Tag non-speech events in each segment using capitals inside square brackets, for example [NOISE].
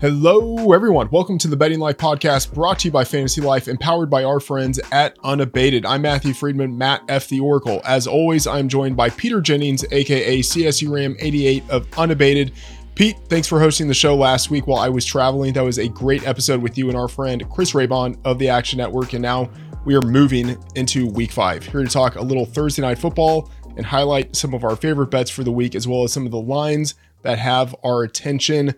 Hello, everyone. Welcome to the Betting Life podcast brought to you by Fantasy Life, empowered by our friends at Unabated. I'm Matthew Freedman, Matt F. The Oracle. As always, I'm joined by Peter Jennings, aka CSU Ram 88 of Unabated. Pete, thanks for hosting the show last week while I was traveling. That was a great episode with you and our friend Chris Raybon of the Action Network. And now we are moving into week five. Here to talk a little Thursday night football and highlight some of our favorite bets for the week, as well as some of the lines that have our attention.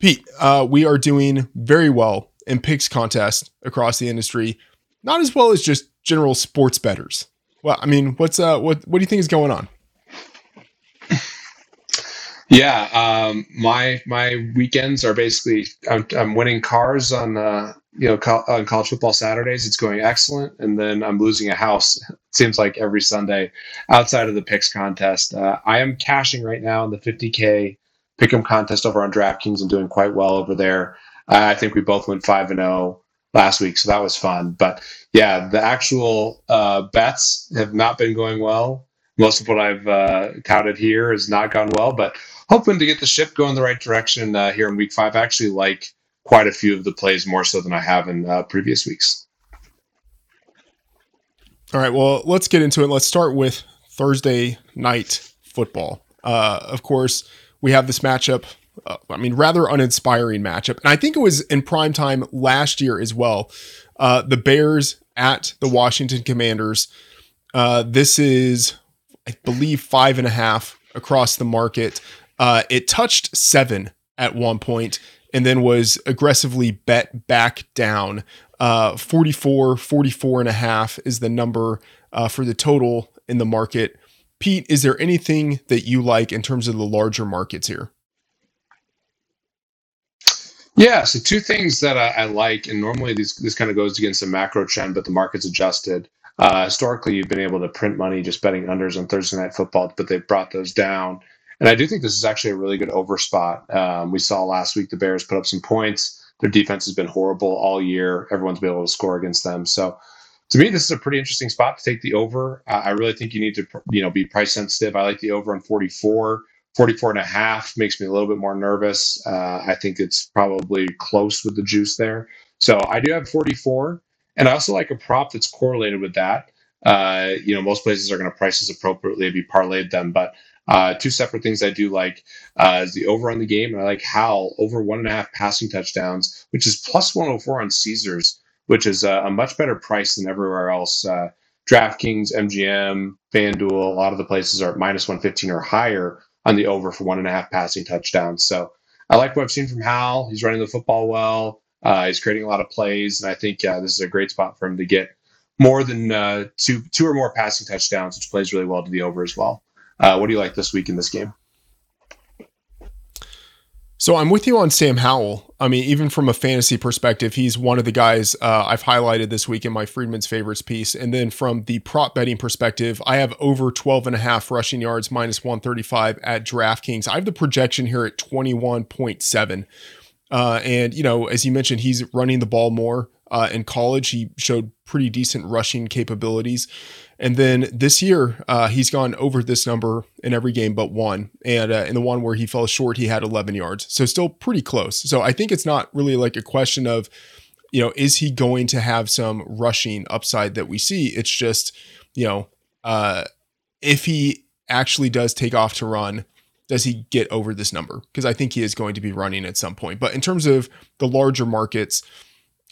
Pete, uh, we are doing very well in picks contest across the industry, not as well as just general sports betters. Well, I mean, what's uh, what what do you think is going on? [LAUGHS] Yeah, um, my my weekends are basically I'm, I'm winning cars on uh, you know co- on college football Saturdays. It's going excellent, and then I'm losing a house. It seems like every Sunday outside of the picks contest. Uh, I am cashing right now in the 50k pick'em contest over on DraftKings and doing quite well over there. Uh, I think we both went five and zero oh last week, so that was fun. But yeah, the actual uh, bets have not been going well. Most of what I've uh, touted here has not gone well, but hoping to get the ship going the right direction uh, here in week five. I actually like quite a few of the plays more so than I have in uh, previous weeks. All right, well, let's get into it. Let's start with Thursday night football. Uh, of course, we have this matchup. Uh, I mean, rather uninspiring matchup. And I think it was in prime time last year as well. Uh, the Bears at the Washington Commanders. Uh, this is, I believe, five and a half across the market. Uh, it touched seven at one point and then was aggressively bet back down. Uh, 44, 44 and a half is the number uh, for the total in the market. Pete, is there anything that you like in terms of the larger markets here? Yeah, so two things that I, I like, and normally this this kind of goes against a macro trend, but the market's adjusted. Uh, historically, you've been able to print money just betting unders on Thursday night football, but they've brought those down. And I do think this is actually a really good over spot. Um, we saw last week the Bears put up some points. Their defense has been horrible all year. Everyone's been able to score against them. So to me, this is a pretty interesting spot to take the over. Uh, I really think you need to, you know, be price sensitive. I like the over on 44. 44 and a half makes me a little bit more nervous. Uh, I think it's probably close with the juice there. So I do have 44. And I also like a prop that's correlated with that. Uh, you know, most places are going to price this appropriately if you parlayed them. But uh, two separate things I do like uh, is the over on the game. And I like Howell over one and a half passing touchdowns, which is plus 104 on Caesars which is a, a much better price than everywhere else. Uh, DraftKings, MGM, FanDuel, a lot of the places are minus 115 or higher on the over for one and a half passing touchdowns. So I like what I've seen from Howell. He's running the football well. Uh, he's creating a lot of plays, and I think uh, this is a great spot for him to get more than uh, two two or more passing touchdowns, which plays really well to the over as well. Uh, what do you like this week in this game? So I'm with you on Sam Howell. I mean, even from a fantasy perspective, he's one of the guys uh, I've highlighted this week in my Freedman's favorites piece. And then from the prop betting perspective, I have over 12 and a half rushing yards minus 135 at DraftKings. I have the projection here at 21.7. Uh, and, you know, as you mentioned, he's running the ball more. Uh, in college, he showed pretty decent rushing capabilities. And then this year, uh, he's gone over this number in every game but one. And uh, in the one where he fell short, he had 11 yards. So still pretty close. So I think it's not really like a question of, you know, is he going to have some rushing upside that we see? It's just, you know, uh, if he actually does take off to run, does he get over this number? Because I think he is going to be running at some point. But in terms of the larger markets,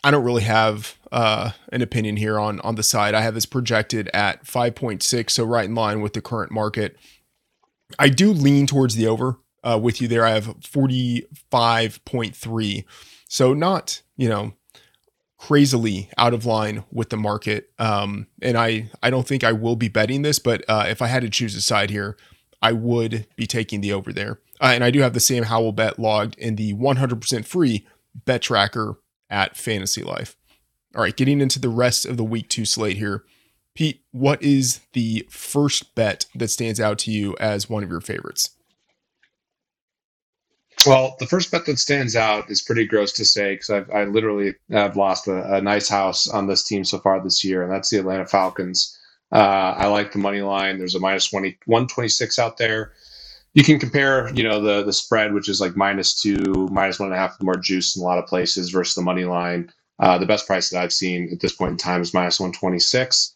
I don't really have uh, an opinion here on on the side. I have this projected at 5.6, so right in line with the current market. I do lean towards the over uh, with you there. I have 45.3, so not you know crazily out of line with the market. Um, and I I don't think I will be betting this, but uh, if I had to choose a side here, I would be taking the over there. Uh, and I do have the Sam Howell bet logged in the 100% free bet tracker at Fantasy Life. All right, getting into the rest of the week two slate here. Pete, what is the first bet that stands out to you as one of your favorites? Well, the first bet that stands out is pretty gross to say because I literally have lost a, a, nice house on this team so far this year, and that's the Atlanta Falcons. Uh, I like the money line. There's a minus 20, 126 out there. You can compare, you know, the the spread, which is like minus two, minus one and a half, more juice in a lot of places versus the money line. Uh, the best price that I've seen at this point in time is minus 126.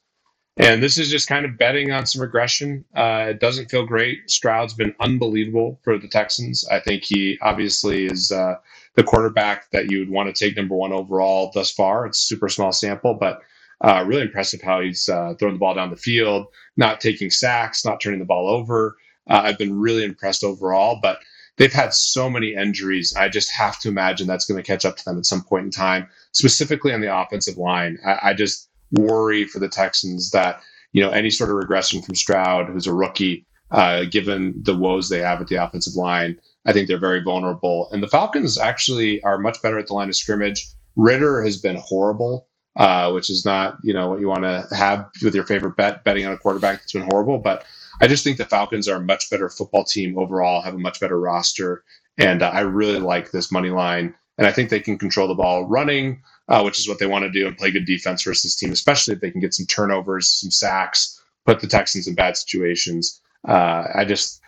And this is just kind of betting on some regression. Uh, it doesn't feel great. Stroud's been unbelievable for the Texans. I think he obviously is uh, the quarterback that you would want to take number one overall thus far. It's super small sample, but uh, really impressive how he's uh, throwing the ball down the field, not taking sacks, not turning the ball over. Uh, I've been really impressed overall, but they've had so many injuries. I just have to imagine that's going to catch up to them at some point in time, specifically on the offensive line. I, I just worry for the Texans that you know any sort of regression from Stroud, who's a rookie, uh, given the woes they have at the offensive line. I think they're very vulnerable. And the Falcons actually are much better at the line of scrimmage. Ridder has been horrible, uh, which is not you know what you want to have with your favorite bet betting on a quarterback that's been horrible. But I just think the Falcons are a much better football team overall, have a much better roster, and uh, I really like this money line. And I think they can control the ball running uh, which is what they want to do and play good defense versus this team, especially if they can get some turnovers, some sacks, put the Texans in bad situations. Uh, I just,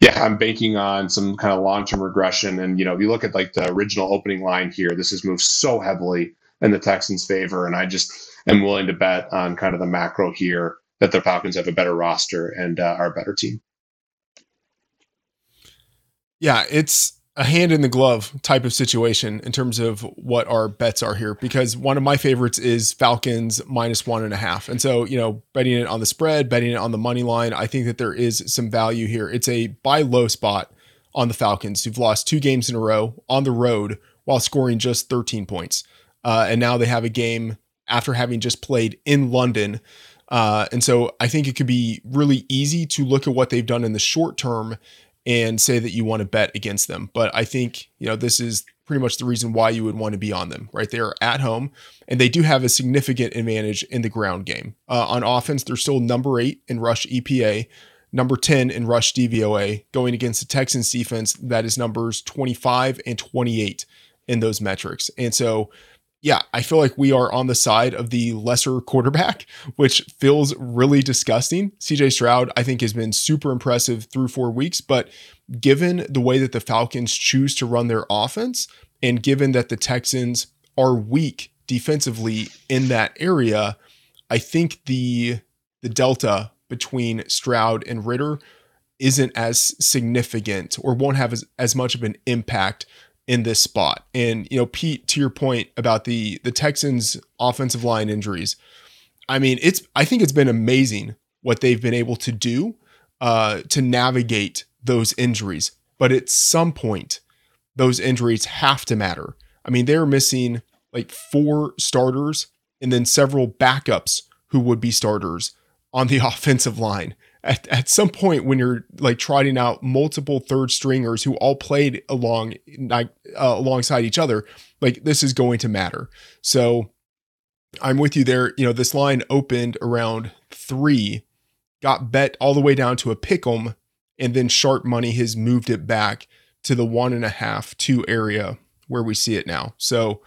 yeah, I'm banking on some kind of long term regression. And, you know, if you look at like the original opening line here, this has moved so heavily in the Texans' favor. And I just am willing to bet on kind of the macro here that the Falcons have a better roster and uh, are a better team. Yeah, it's a hand in the glove type of situation in terms of what our bets are here because one of my favorites is Falcons minus one and a half. And so, you know, betting it on the spread, betting it on the money line, I think that there is some value here. It's a buy low spot on the Falcons who've lost two games in a row on the road while scoring just 13 points. Uh, and now they have a game after having just played in London. Uh, and so I think it could be really easy to look at what they've done in the short term and say that you want to bet against them. But I think, you know, this is pretty much the reason why you would want to be on them, right? They are at home and they do have a significant advantage in the ground game. Uh, on offense, they're still number eight in rush EPA, number 10 in rush DVOA, going against the Texans defense that is numbers 25 and 28 in those metrics. And so yeah, I feel like we are on the side of the lesser quarterback, [LAUGHS] which feels really disgusting. CJ Stroud, I think, has been super impressive through four weeks, but given the way that the Falcons choose to run their offense, and given that the Texans are weak defensively in that area, I think the the delta between Stroud and Ridder isn't as significant or won't have as, as much of an impact in this spot. And you know, Pete, to your point about the the Texans offensive line injuries, I mean, it's I think it's been amazing what they've been able to do uh, to navigate those injuries. But at some point, those injuries have to matter. I mean, they're missing like four starters and then several backups who would be starters on the [LAUGHS] offensive line at, at some point when you're like trotting out multiple third stringers who all played along like uh, alongside each other like this is going to matter. So i'm with you there. You know this line opened around three got bet all the way down to a pick 'em and then sharp money has moved it back to the one and a half two area where we see it now. So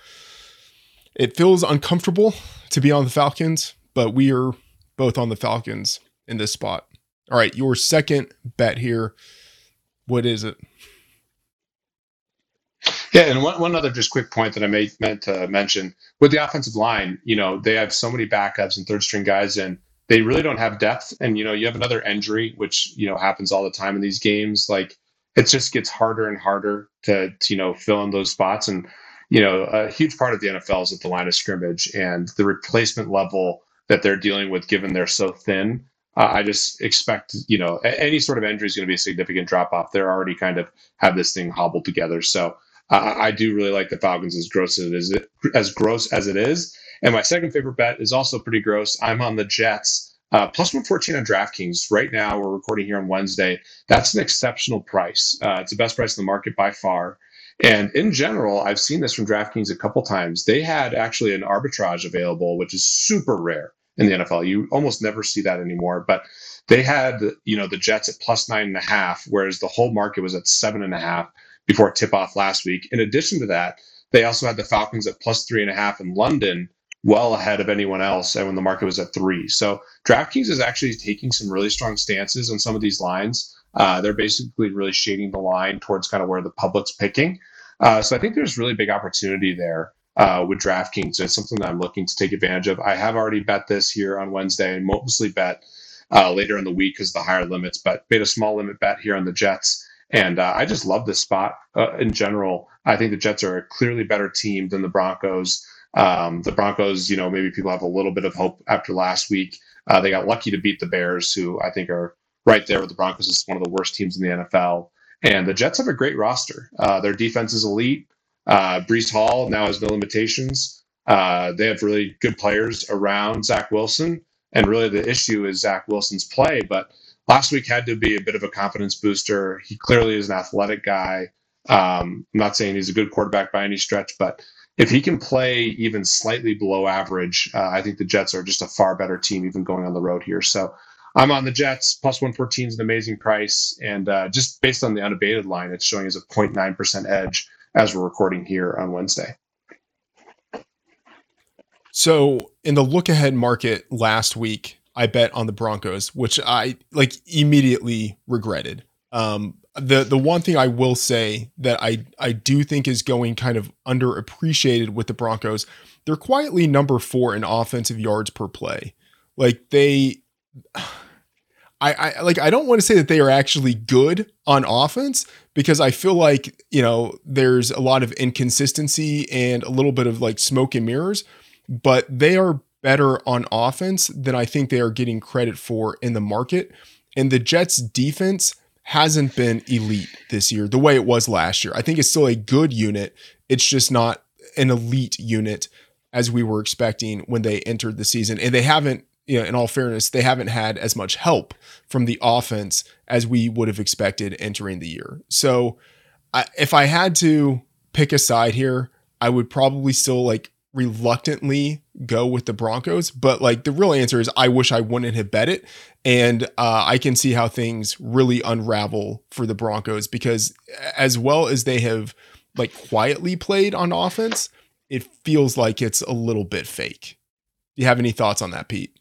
it feels uncomfortable to be on the falcons but we are both on the falcons in this spot all right, your second bet here. What is it? Yeah, and one, one other just quick point that I made, meant to mention with the offensive line, you know, they have so many backups and third string guys and they really don't have depth. And, you know, you have another injury, which, you know, happens all the time in these games. Like it just gets harder and harder to, to you know, fill in those spots. And, you know, a huge part of the NFL is at the line of scrimmage and the replacement level that they're dealing with, given they're so thin, uh, I just expect, you know, any sort of injury is going to be a significant drop off. They're already kind of have this thing hobbled together. So uh, I do really like the Falcons as gross as it is, as gross as it is. And my second favorite bet is also pretty gross. I'm on the Jets. Uh, plus 114 on DraftKings right now. We're recording here on Wednesday. That's an exceptional price. Uh, it's the best price in the market by far. And in general, I've seen this from DraftKings a couple times. They had actually an arbitrage available, which is super rare in the NFL. You almost never see that anymore. But they had, you know, the Jets at plus nine and a half, whereas the whole market was at seven and a half before tip off last week. In addition to that, they also had the Falcons at plus three and a half in London, well ahead of anyone else, and when the market was at three. So DraftKings is actually taking some really strong stances on some of these lines. Uh, they're basically really shading the line towards kind of where the public's picking. Uh, so I think there's really big opportunity there uh, with DraftKings. It's something that I'm looking to take advantage of. I have already bet this here on Wednesday and mostly bet uh, later in the week because the higher limits, but made a small limit bet here on the Jets. And uh, I just love this spot uh, in general. I think the Jets are a clearly better team than the Broncos. Um, the Broncos, you know, maybe people have a little bit of hope after last week. Uh, they got lucky to beat the Bears, who I think are right there with the Broncos as one of the worst teams in the NFL. And the Jets have a great roster. Uh, their defense is elite. Uh, Breece Hall now has no limitations. Uh, they have really good players around Zach Wilson. And really, the issue is Zach Wilson's play. But last week had to be a bit of a confidence booster. He clearly is an athletic guy. Um, I'm not saying he's a good quarterback by any stretch, but if he can play even slightly below average, uh, I think the Jets are just a far better team, even going on the road here. So I'm on the Jets. Plus 114 is an amazing price. And uh, just based on the unabated line, it's showing as a 0.9% edge as we're recording here on Wednesday. So in the look ahead market last week, I bet on the Broncos, which I like immediately regretted. Um, the the one thing I will say that I I do think is going kind of underappreciated with the Broncos, they're quietly number four in offensive yards per play. Like they [SIGHS] I, I like I don't want to say that they are actually good on offense because I feel like, you know, there's a lot of inconsistency and a little bit of like smoke and mirrors, but they are better on offense than I think they are getting credit for in the market. And the Jets defense hasn't been elite this year the way it was last year. I think it's still a good unit. It's just not an elite unit as we were expecting when they entered the season. And they haven't you know, in all fairness, they haven't had as much help from the offense as we would have expected entering the year. So, I, if I had to pick a side here, I would probably still like reluctantly go with the Broncos. But like the real answer is, I wish I wouldn't have bet it. And uh, I can see how things really unravel for the Broncos because as well as they have like quietly played on offense, it feels like it's a little bit fake. Do you have any thoughts on that, Pete?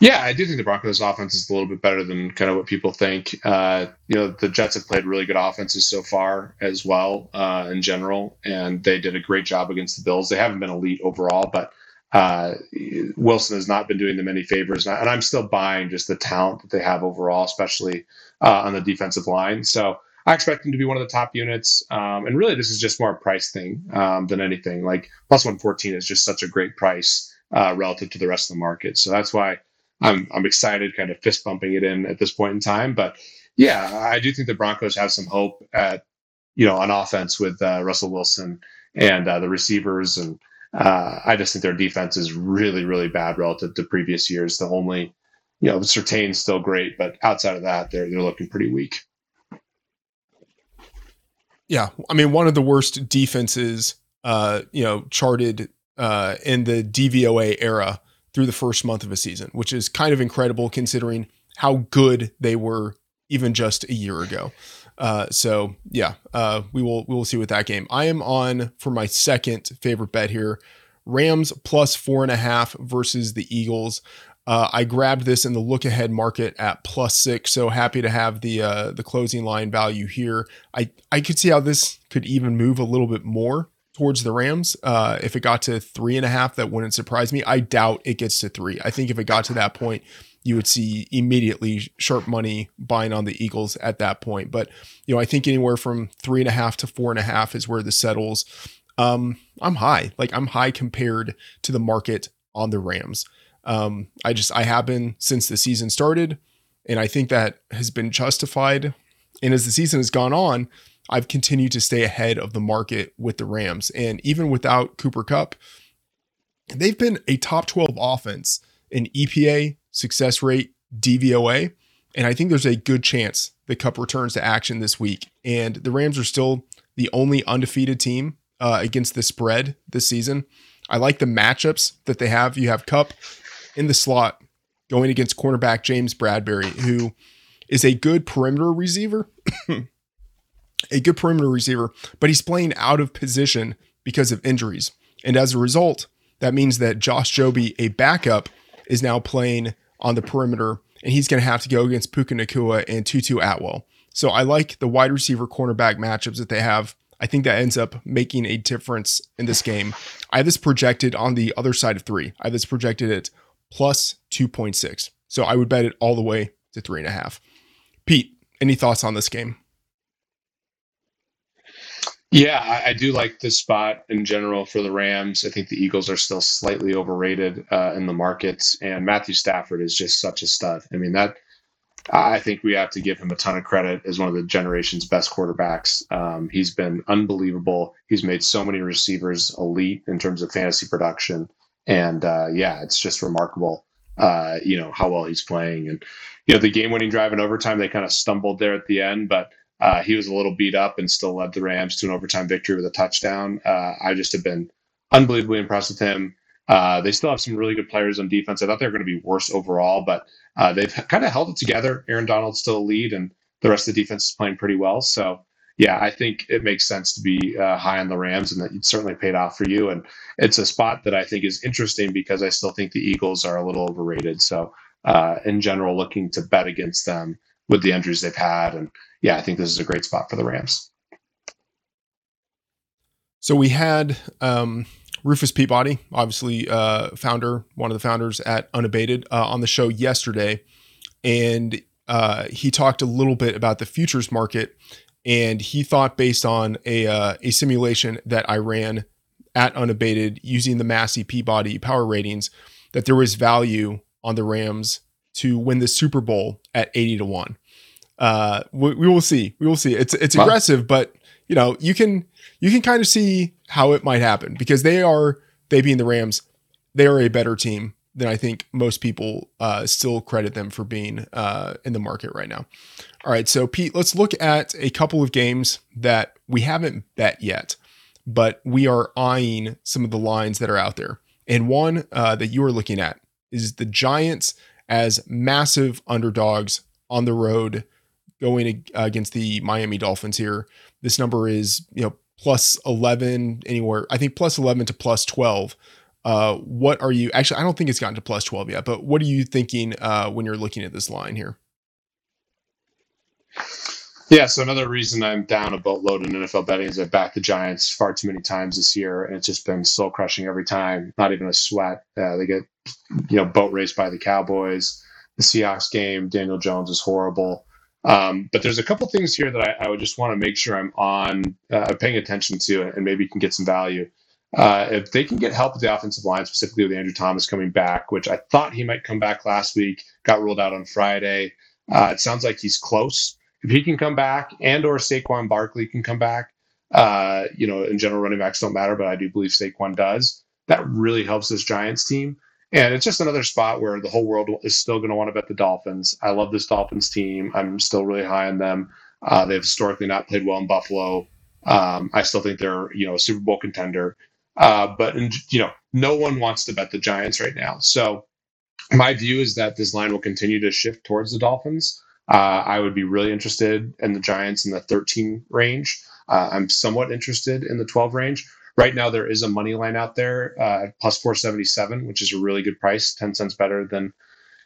Yeah, I do think the Broncos' offense is a little bit better than kind of what people think. Uh, you know, the Jets have played really good offenses so far as well uh, in general, and they did a great job against the Bills. They haven't been elite overall, but uh, Wilson has not been doing them any favors, and I'm still buying just the talent that they have overall, especially uh, on the defensive line. So I expect them to be one of the top units. Um, and really, this is just more a price thing um, than anything. Like plus 114 is just such a great price uh, relative to the rest of the market. So that's why I'm I'm excited, kind of fist bumping it in at this point in time. But yeah, I do think the Broncos have some hope at you know on offense with uh, Russell Wilson and uh, the receivers, and uh, I just think their defense is really really bad relative to previous years. The only you know Surtain's still great, but outside of that, they're they're looking pretty weak. Yeah, I mean one of the worst defenses, uh, you know, charted uh, in the DVOA era through the first month of a season, which is kind of incredible considering how good they were even just a year ago. Uh, so yeah, uh, we will we will see with that game. I am on for my second favorite bet here. Rams plus four and a half versus the Eagles. Uh, I grabbed this in the look ahead market at plus six. So happy to have the uh, the closing line value here. I I could see how this could even move a little bit more towards the Rams. Uh, if it got to three and a half, that wouldn't surprise me. I doubt it gets to three. I think if it got to that point, you would see immediately sharp money buying on the Eagles at that point. But you know, I think anywhere from three and a half to four and a half is where the settles. Um, I'm high, like I'm high compared to the market on the Rams. Um, I just I have been since the season started, and I think that has been justified. And as the season has gone on, I've continued to stay ahead of the market with the Rams. And even without Cooper Kupp, they've been a top 12 offense in EPA, success rate, DVOA. And I think there's a good chance the Kupp returns to action this week. And the Rams are still the only undefeated team uh, against the spread this season. I like the matchups that they have. You have Kupp in the slot going against cornerback James Bradberry, who is a good perimeter receiver. A good perimeter receiver, but he's playing out of position because of injuries. And as a result, that means that Josh Jobe, a backup, is now playing on the perimeter and he's going to have to go against Puka Nacua and Tutu Atwell. So I like the wide receiver cornerback matchups that they have. I think that ends up making a difference in this game. I have this projected on the other side of three. I have this projected at plus 2.6. So I would bet it all the way to three and a half. Pete, any thoughts on this game? Yeah, I, I, do like this spot in general for the Rams. I think the Eagles are still slightly overrated uh, in the markets, and Matthew Stafford is just such a stud. I mean, that I think we have to give him a ton of credit as one of the generation's best quarterbacks. Um, he's been unbelievable. He's made so many receivers elite in terms of fantasy production, and uh, yeah, it's just remarkable. Uh, you know how well he's playing, and you know the game-winning drive in overtime. They kind of stumbled there at the end, but uh, he was a little beat up and still led the Rams to an overtime victory with a touchdown. Uh, I just have been unbelievably impressed with him. Uh, they still have some really good players on defense. I thought they were going to be worse overall, but uh, they've kind of held it together. Aaron Donald's still a lead, and the rest of the defense is playing pretty well. So, yeah, I think it makes sense to be uh, high on the Rams, and that it certainly paid off for you. And it's a spot that I think is interesting because I still think the Eagles are a little overrated. So, uh, in general, looking to bet against them with the injuries they've had. And yeah, I think this is a great spot for the Rams. So we had um, Rufus Peabody, obviously uh, founder, one of the founders at Unabated, uh, on the show yesterday, and uh, he talked a little bit about the futures market, and he thought based on a uh, a simulation that I ran at Unabated using the Massey Peabody power ratings that there was value on the Rams to win the Super Bowl at eighty to one uh, we, we, will see. We will see. It's it's aggressive, but you know you can you can kind of see how it might happen because they are they being the Rams, they are a better team than I think most people uh, still credit them for being uh, in the market right now. All right, so Pete, let's look at a couple of games that we haven't bet yet, but we are eyeing some of the lines that are out there. And one uh, that you are looking at is the Giants as massive underdogs on the road going against the Miami Dolphins here. This number is, you know, plus 11 anywhere. I think plus 11 to plus 12. Uh, what are you actually? I don't think it's gotten to plus 12 yet, but what are you thinking uh, when you're looking at this line here? Yeah, so another reason I'm down a boatload in NFL betting is I've backed the Giants far too many times this year, and it's just been soul crushing every time. Not even a sweat. Uh, they get, you know, boat raced by the Cowboys. The Seahawks game, Daniel Jones is horrible. Um, but there's a couple things here that I, I would just want to make sure I'm on uh, paying attention to and maybe can get some value. Uh, if they can get help with the offensive line, specifically with Andrew Thomas coming back, which I thought he might come back last week, got ruled out on Friday. Uh, it sounds like he's close. If he can come back, and or Saquon Barkley can come back, uh, you know, in general, running backs don't matter, but I do believe Saquon does. That really helps this Giants team. And it's just another spot where the whole world is still going to want to bet the Dolphins. I love this Dolphins team. I'm still really high on them. Uh, they've historically not played well in Buffalo. Um, I still think they're you know a Super Bowl contender. Uh, but you know, no one wants to bet the Giants right now. So my view is that this line will continue to shift towards the Dolphins. Uh, I would be really interested in the Giants in the 13 range. Uh, I'm somewhat interested in the 12 range. Right now, there is a money line out there uh, at plus 477, which is a really good price, 10 cents better than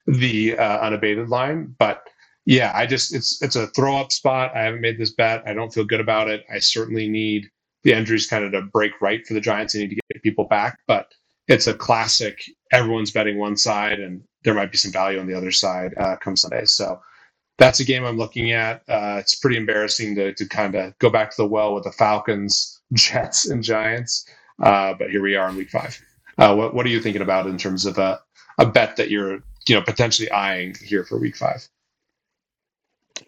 the uh, unabated line. But yeah, I just it's it's a throw up spot. I haven't made this bet. I don't feel good about it. I certainly need the injuries kind of to break right for the Giants. I need to get people back, but it's a classic. Everyone's betting one side, and there might be some value on the other side uh, come Sunday. So that's a game I'm looking at. Uh, it's pretty embarrassing to to kind of go back to the well with the Falcons [LAUGHS] Jets and Giants. Uh, but here we are in week five. Uh, what, what are you thinking about in terms of a, a bet that you're you know potentially eyeing here for week five?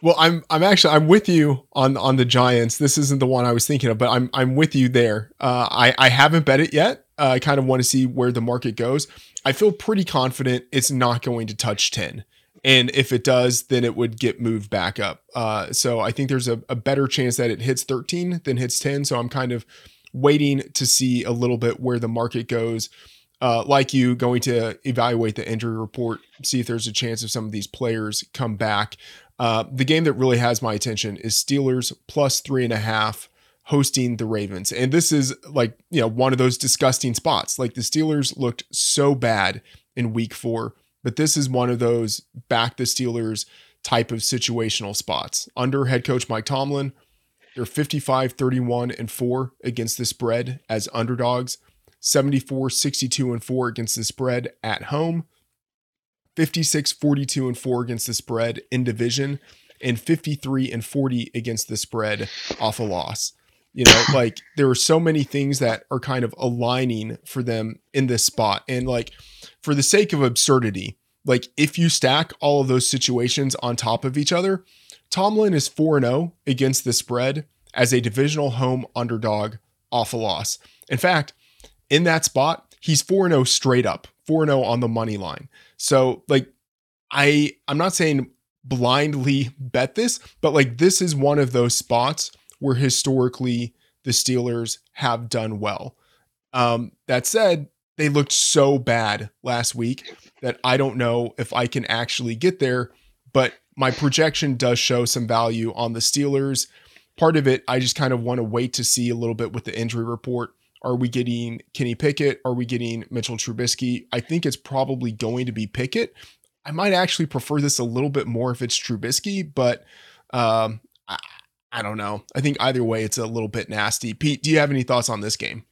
Well, I'm I'm actually I'm with you on on the Giants. This isn't the one I was thinking of, but I'm I'm with you there. Uh, I I haven't bet it yet. Uh, I kind of want to see where the market goes. I feel pretty confident it's not going to touch ten and if it does then it would get moved back up. Uh, so i think there's a, a, better chance that it hits 13 than hits 10 so i'm kind of waiting to see a little bit where the market goes. Uh, like you going to evaluate the injury report see if there's a chance of some of these players come back. Uh, the game that really has my attention is steelers plus three and a half hosting the ravens. And this is like you know one of those disgusting spots. Like the steelers looked so bad in week four but this is one of those back the Steelers type of situational spots. Under head coach Mike Tomlin, they're 55 31 and 4 against the spread as underdogs, 74 62 and 4 against the spread at home, 56 42 and 4 against the spread in division, and 53 and 40 against the spread off a loss. You know, like there are so many things that are kind of aligning for them in this spot. And like for the sake of absurdity, like if you stack all of those situations on top of each other, Tomlin is 4 0 against the spread as a divisional home underdog off a loss. In fact, in that spot, he's 4 0 straight up, 4 0 on the money line. So, like, I I'm not saying blindly bet this, but like this is one of those spots where historically the Steelers have done well. Um, that said, they looked so bad last week that I don't know if I can actually get there, but my projection does show some value on the Steelers. Part of it, I just kind of want to wait to see a little bit with the injury report. Are we getting Kenny Pickett? Are we getting Mitchell Trubisky? I think it's probably going to be Pickett. I might actually prefer this a little bit more if it's Trubisky, but um, I don't know. I think either way, it's a little bit nasty. Pete, do you have any thoughts on this game?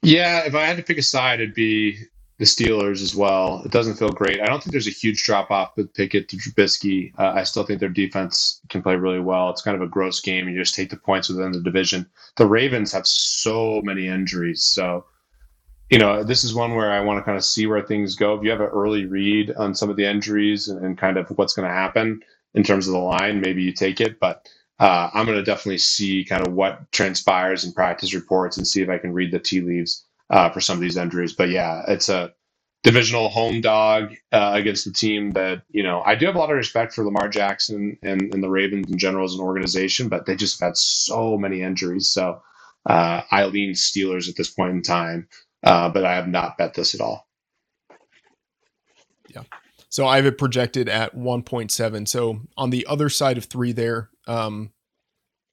Yeah, if I had to pick a side, it'd be the Steelers as well. It doesn't feel great. I don't think there's a huge drop off with Pickett to Trubisky. Uh, I still think their defense can play really well. It's kind of a gross game. You just take the points within the division. The Ravens have so many injuries, so you know this is one where I want to kind of see where things go. If you have an early read on some of the injuries and, and kind of what's going to happen in terms of the line, maybe you take it, but. Uh, I'm going to definitely see kind of what transpires in practice reports and see if I can read the tea leaves uh, for some of these injuries. But yeah, it's a divisional home dog uh, against a team that you know I do have a lot of respect for Lamar Jackson and, and the Ravens in general as an organization, but they just have had so many injuries. So uh, I lean Steelers at this point in time, uh, but I have not bet this at all. Yeah. So I have it projected at 1.7. So on the other side of three there, um,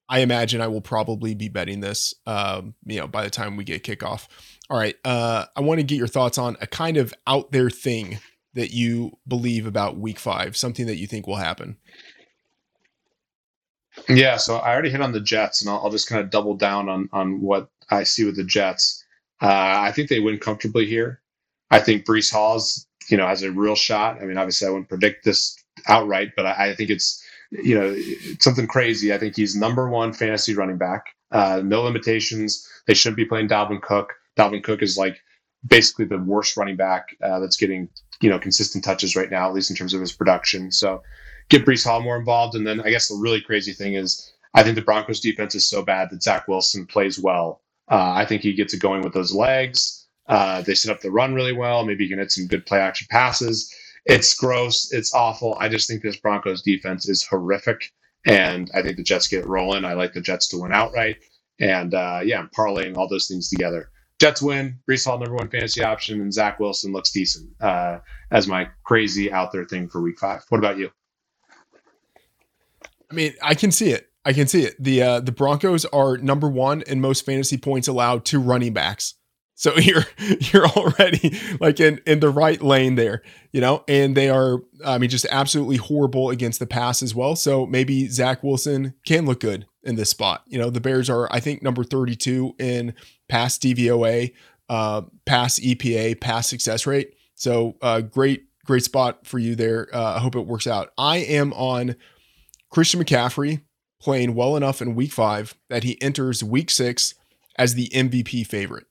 I imagine I will probably be betting this, um, you know, by the time we get kickoff. All right. Uh, I want to get your thoughts on a kind of out there thing that you believe about week five, something that you think will happen. Yeah. So I already hit on the Jets, and I'll, I'll just kind of double down on on what I see with the Jets. Uh, I think they win comfortably here. I think Breece Hall's, you know, has a real shot. I mean, obviously, I wouldn't predict this outright, but I, I think it's you know, something crazy. I think he's number one fantasy running back. Uh, no limitations. They shouldn't be playing Dalvin Cook. Dalvin Cook is like basically the worst running back uh, that's getting you know consistent touches right now, at least in terms of his production. So get Breece Hall more involved, and then I guess the really crazy thing is I think the Broncos defense is so bad that Zach Wilson plays well. Uh, I think he gets it going with those legs. Uh, they set up the run really well. Maybe you can hit some good play action passes it's gross. It's awful. I just think this Broncos defense is horrific. And I think the Jets get rolling. I like the Jets to win outright. And uh, yeah, I'm parlaying all those things together. Jets win. Breece Hall, number one fantasy option, and Zach Wilson looks decent uh, as my crazy out there thing for week five. What about you? I mean, I can see it. I can see it. The uh, the Broncos are number one in most fantasy points allowed to running backs. So [LAUGHS] you're you're already like in in the right lane there, you know, and they are I mean just absolutely horrible against the pass as well. So maybe Zach Wilson can look good in this spot. You know, the Bears are I think number 32 in pass DVOA, uh, pass EPA, pass success rate. So uh, great great spot for you there. Uh, I hope it works out. I am on Christian McCaffrey playing well enough in week 5 that he enters week 6 as the MVP favorite.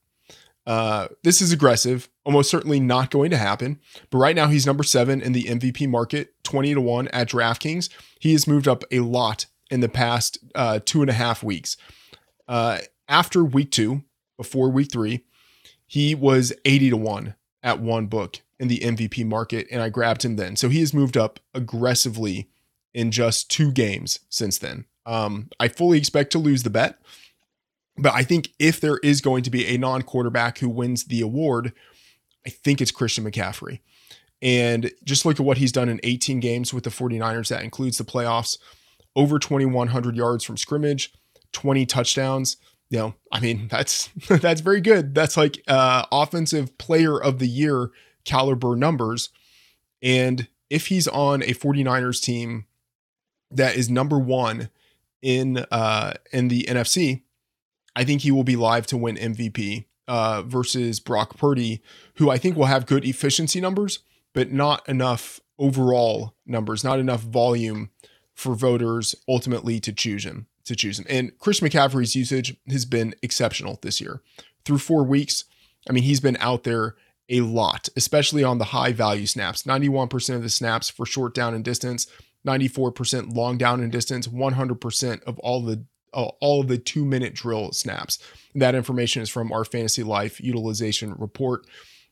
Uh, this is aggressive, almost certainly not going to happen. But right now, he's number seven in the MVP market, 20 to 1 at DraftKings. He has moved up a lot in the past uh, two and a half weeks. Uh, after week two, before week three, he was 80 to 1 at one book in the MVP market, and I grabbed him then. So he has moved up aggressively in just two games since then. Um, I fully expect to lose the bet. But I think if there is going to be a non quarterback who wins the award, I think it's Christian McCaffrey. And just look at what he's done in 18 games with the 49ers. That includes the playoffs over 2,100 yards from scrimmage, 20 touchdowns. you know, I mean, [LAUGHS] that's that's very good. That's like uh offensive player of the year caliber numbers. And if he's on a 49ers team that is number 1 in uh in the NFC, I think he will be live to win MVP uh versus Brock Purdy, who I think will have good efficiency numbers, but not enough overall numbers, not enough volume for voters ultimately to choose him to choose him. And Chris McCaffrey's usage has been exceptional this year. Through four weeks, I mean, he's been out there a lot, especially on the high value snaps. 91% of the snaps for short down and distance, 94% long down and distance, 100% of all the all of the two minute drill snaps. That information is from our Fantasy Life utilization report.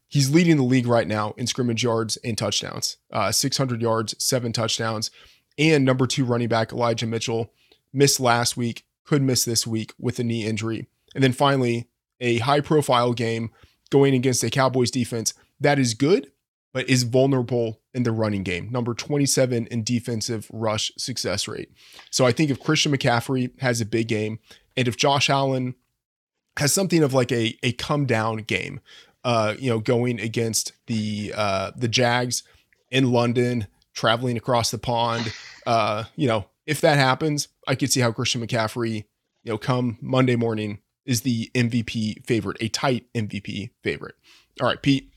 He's leading the league right now in scrimmage yards and touchdowns, uh, 600 yards, seven touchdowns, and number two running back Elijah Mitchell missed last week, could miss this week with a knee injury. And then finally, a high profile game going against a Cowboys defense that is good, but is vulnerable in the running game. Number 27 in defensive rush success rate. So I think if Christian McCaffrey has a big game, and if Josh Allen has something of like a, a come down game, uh, you know, going against the uh, the Jags in London, traveling across the pond, uh, you know, if that happens, I could see how Christian McCaffrey, you know, come Monday morning is the MVP favorite, a tight MVP favorite. All right, Pete,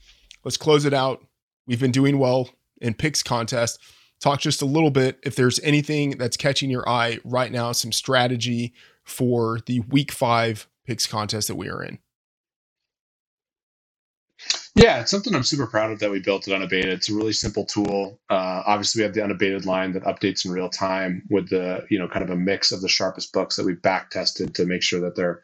let's close it out. We've been doing well in picks contest. Talk just a little bit if there's anything that's catching your eye right now, some strategy for the week five picks contest that we are in. Yeah, it's something I'm super proud of that we built it unabated. It's a really simple tool. Uh, obviously, we have the unabated line that updates in real time with the you know kind of a mix of the sharpest books that we back tested to make sure that they're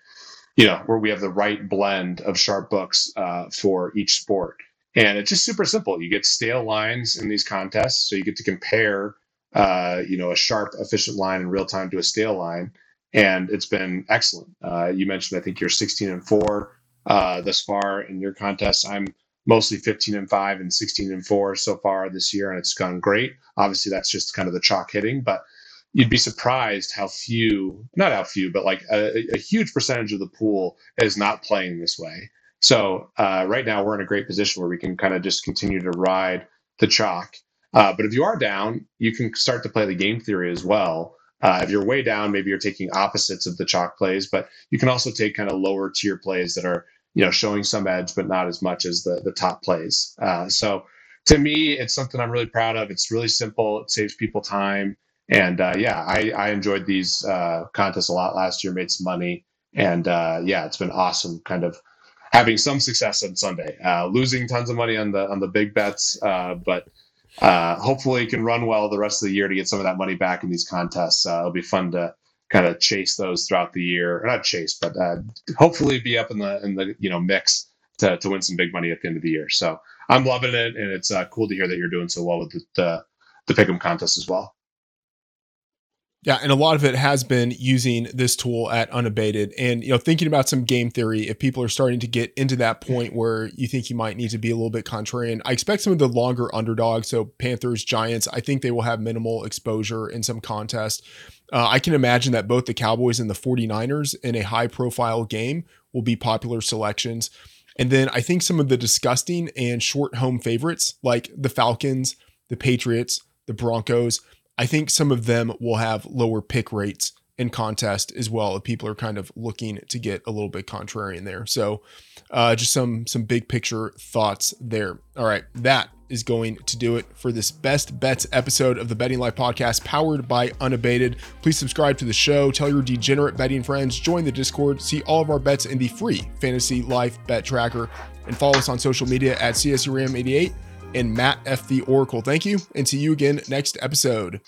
you know where we have the right blend of sharp books uh, for each sport. And it's just super simple. You get stale lines in these contests, so you get to compare uh, you know a sharp, efficient line in real time to a stale line, and it's been excellent. Uh, you mentioned I think you're 16 and four uh, thus far in your contest. I'm mostly 15 and 5 and 16 and 4 so far this year, and it's gone great. Obviously, that's just kind of the chalk hitting, but you'd be surprised how few, not how few, but like a, a huge percentage of the pool is not playing this way. So uh, right now, we're in a great position where we can kind of just continue to ride the chalk. Uh, but if you are down, you can start to play the game theory as well. Uh, if you're way down, maybe you're taking opposites of the chalk plays, but you can also take kind of lower tier plays that are you know showing some edge, but not as much as the the top plays. Uh, so to me, it's something I'm really proud of. It's really simple. It saves people time, and uh, yeah, I, I enjoyed these uh, contests a lot last year. Made some money, and uh, yeah, it's been awesome. Kind of having some success on Sunday, uh, losing tons of money on the on the big bets, uh, but uh, hopefully can run well the rest of the year to get some of that money back in these contests. Uh, it'll be fun to kind of chase those throughout the year, or not chase, but uh, hopefully be up in the in the you know mix to to win some big money at the end of the year. So I'm loving it, and it's uh, cool to hear that you're doing so well with the the, the pick'em contest as well. Yeah, and a lot of it has been using this tool at unabated and you know thinking about some game theory if people are starting to get into that point where you think you might need to be a little bit contrarian. I expect some of the longer underdogs, so Panthers, Giants, I think they will have minimal exposure in some contest. Uh, I can imagine that both the Cowboys and the 49ers in a high profile game will be popular selections. And then I think some of the disgusting and short home favorites like the Falcons, the Patriots, the Broncos, I think some of them will have lower pick rates in contest as well if people are kind of looking to get a little bit contrarian there. So uh, just some some big picture thoughts there. All right, that is going to do it for this best bets episode of the Betting Life podcast powered by Unabated. Please subscribe to the show, tell your degenerate betting friends, join the Discord, see all of our bets in the free Fantasy Life Bet Tracker, and follow us on social media at CSURAM88 and Matt F. the Oracle. Thank you, and see you again next episode.